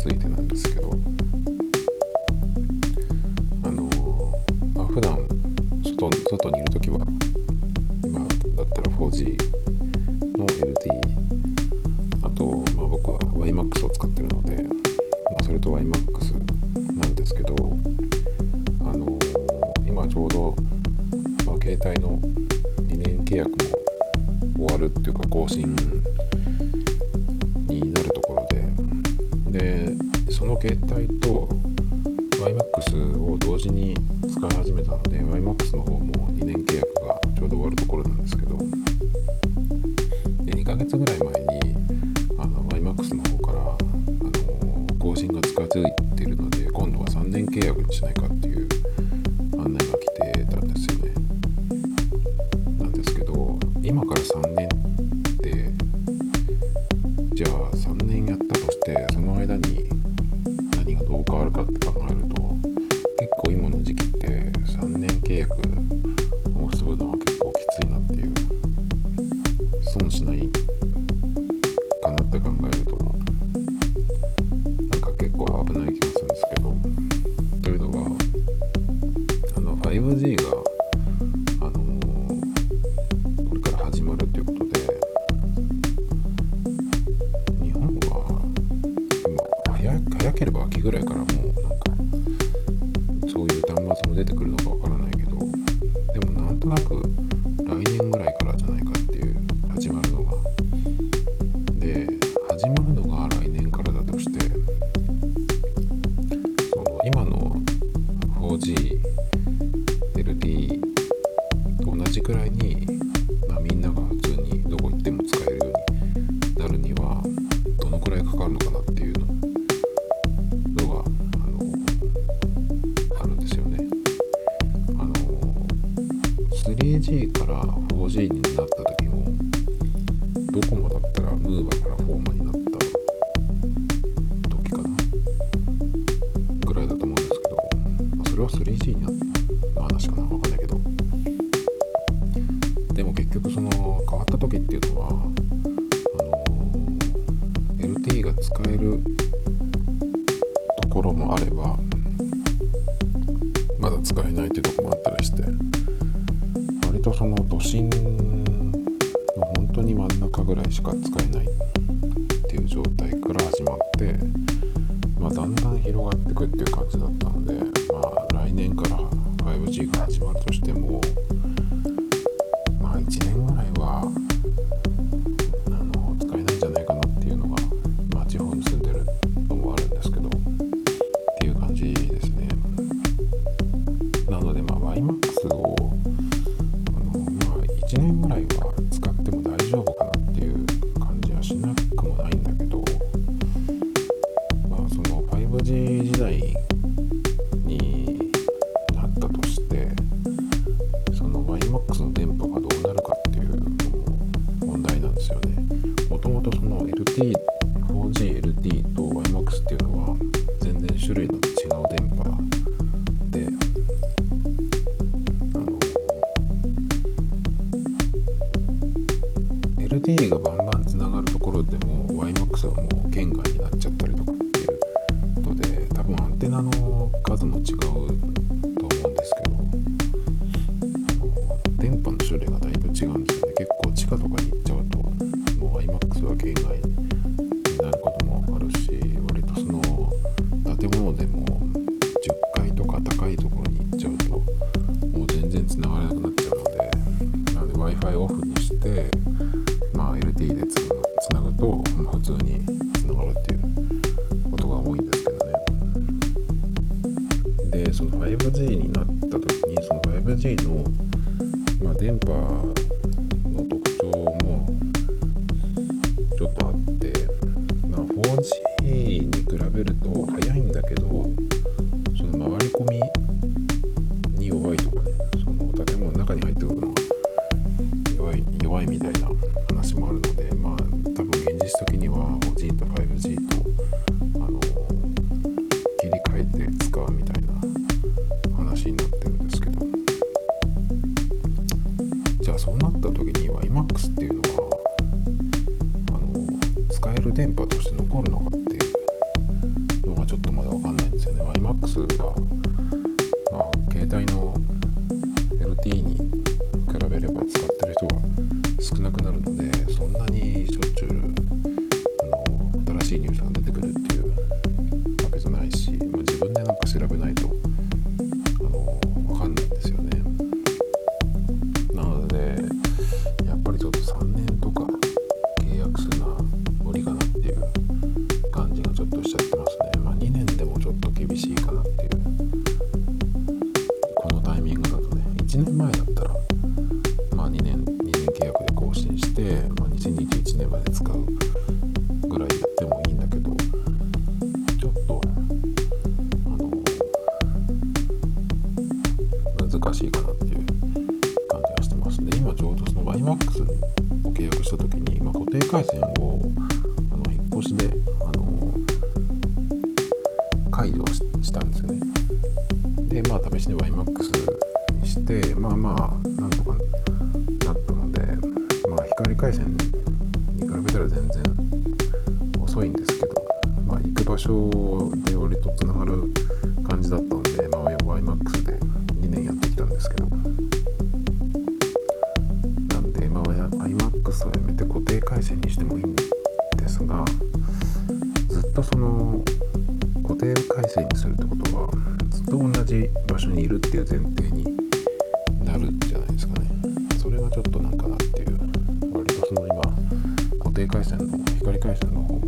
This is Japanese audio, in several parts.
ついてなんですけどあの、まあ、普段外外にいる時は今だったら 4G の LT あと、まあ、僕は YMAX を使ってるので、まあ、それと YMAX なんですけどあの今ちょうど、まあ、携帯の2年契約も終わるっていうか更新、帯と YMAX を同時に使い始めたので YMAX の方も2年契約がちょうど終わるところなんですけどで2ヶ月ぐらい前にあの YMAX の方から、あの更新が近づいてるので今度は3年契約にしないか時ぐらいからもうなんかそういう端末も出てくるのかわからないけどでもなんとなく Google Computers. LDA がバンバンつながるところでも YMAX はもう圏外になっちゃったりとかっていうことで多分アンテナの数も違うまあ、電波の特徴もちょっとあって、まあ、4G に比べると速いんだけどその回り込み難しいかなっていう感じがしてます。で今ちょうどその YMAX を契約した時に、まあ、固定回線をあの引っ越しであの解除したんですよね。でまあ試しに YMAX にしてまあまあなんとかなったので、まあ、光回線に比べたら全然遅いんですけど、まあ、行く場所をよりとつながる感じだったので、まあ、YMAX ずっと同じ場所にいるっていう前提になるんじゃないですかね。それがちょっとなんかなっていう。割とその今固定回線の光回線の方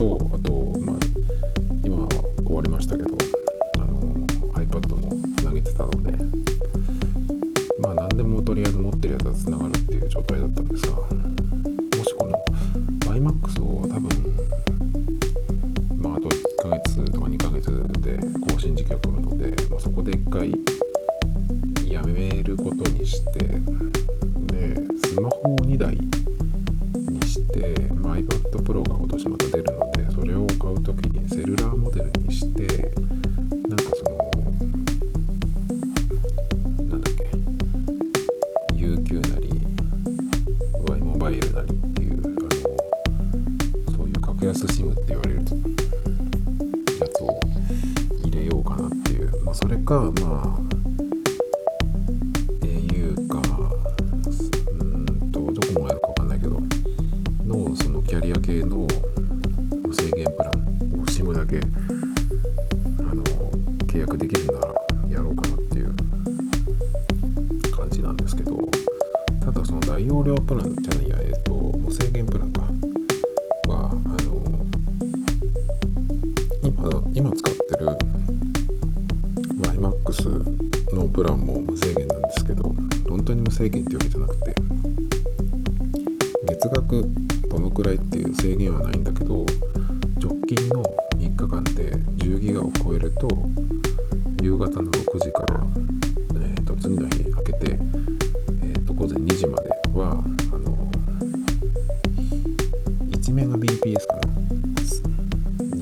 そう。安シムって言われるやつを入れようかなっていう、まあ、それかまあ月額どのくらいっていう制限はないんだけど直近の3日間で10ギガを超えると夕方の6時から、えーと、次の日にかけて、えー、と午前2時まではあの1メガ BPS かな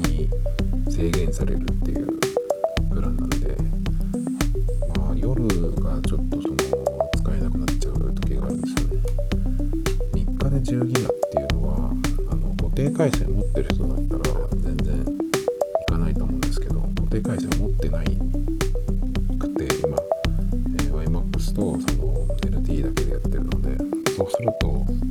に制限されるっていう来ると。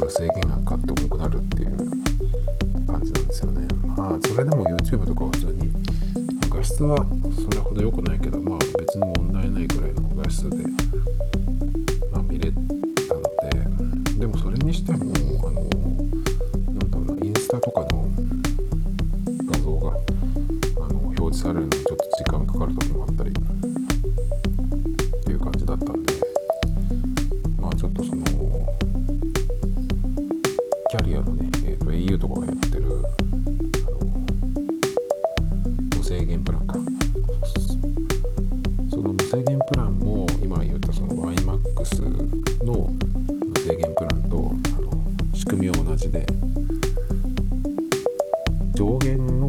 が制限がかかって重くなるっていう感じなんですよね。まあそれでも YouTube とかは普通に画質はそれほど良くないけどまあ別に問題ないくらいの画質で、まあ、見れたのででもそれにしても制限プランとあの仕組みは同じで。上限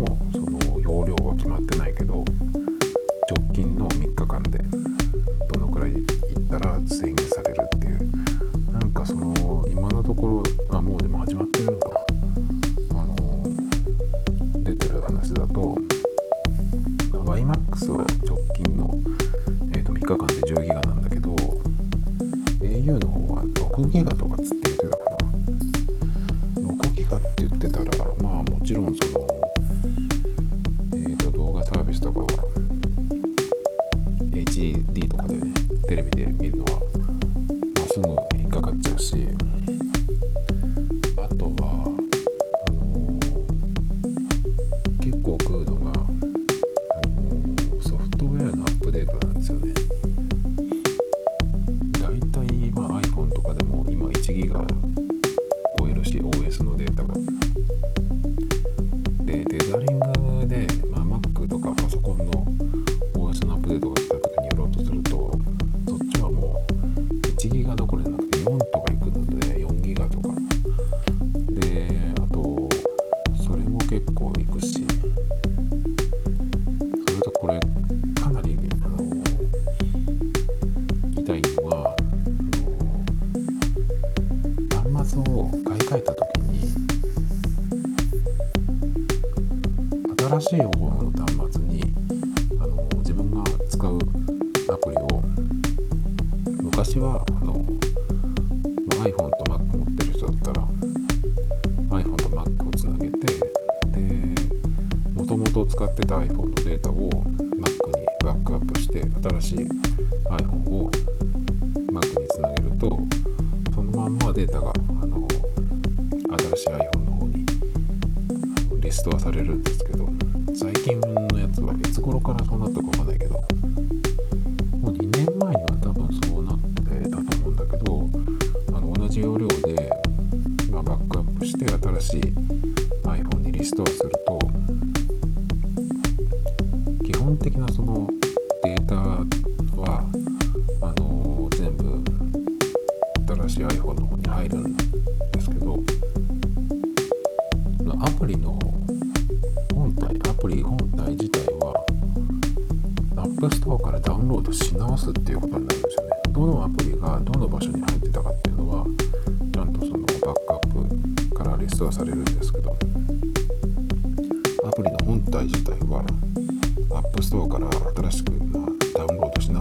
しく、まあ、ダウンロードしな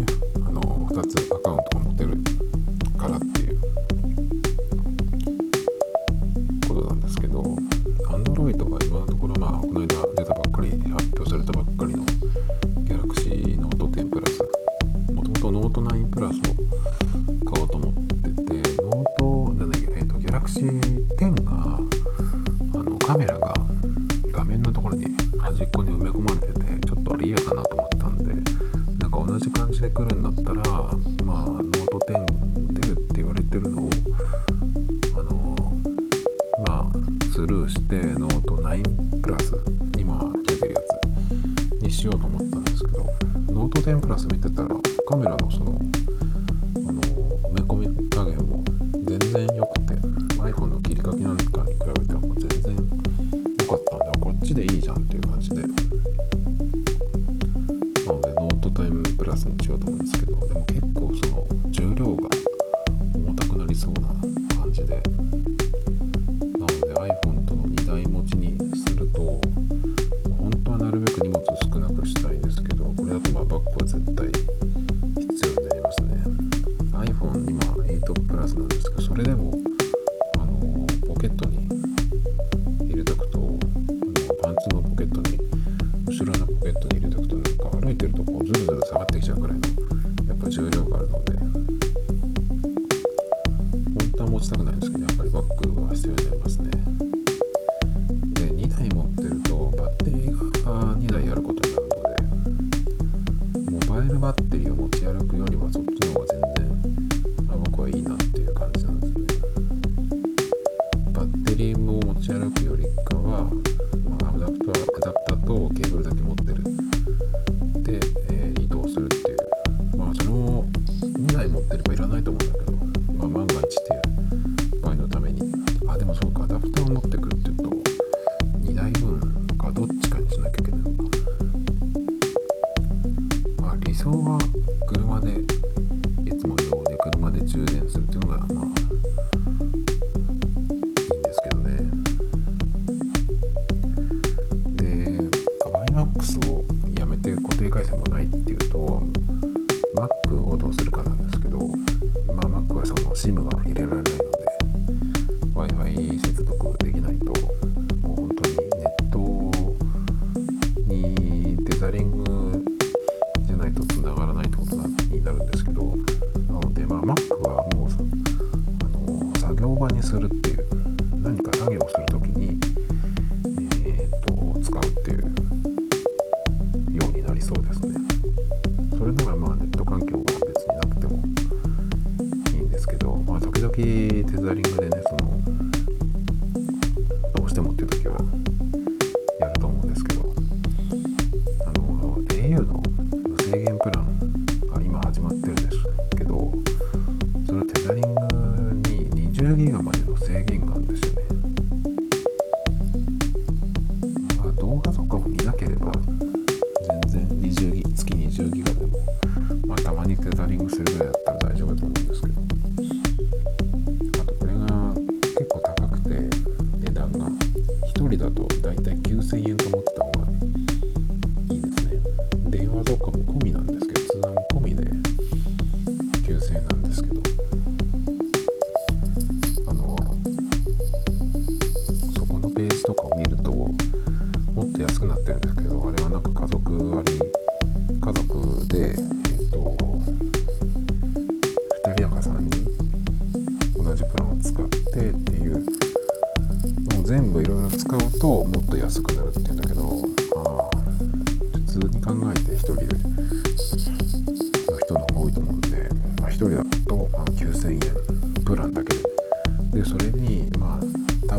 ねあの2つアカウントを持っ10プラス見てたらカメラのその入れておくとなんか歩いてるとこうずるずる下がってきちゃうくらいのやっぱ重量があるので本当は持ちたくないんですけどやっぱりバッグは必要になりますね。今日は車で。人だと大体9000円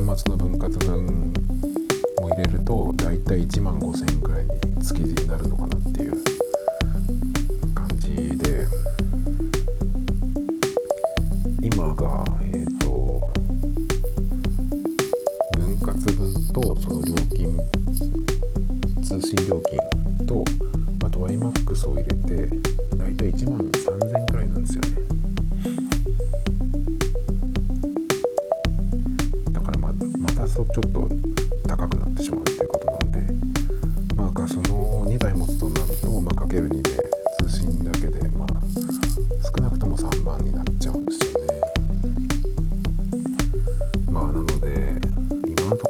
末の分割分を入れると大体1万5,000円くらい月になるのかなっていう。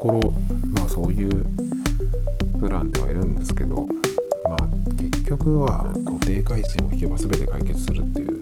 ころ、まあ、そういうプランではいるんですけど、まあ、結局は固定回線を引けば全て解決するっていう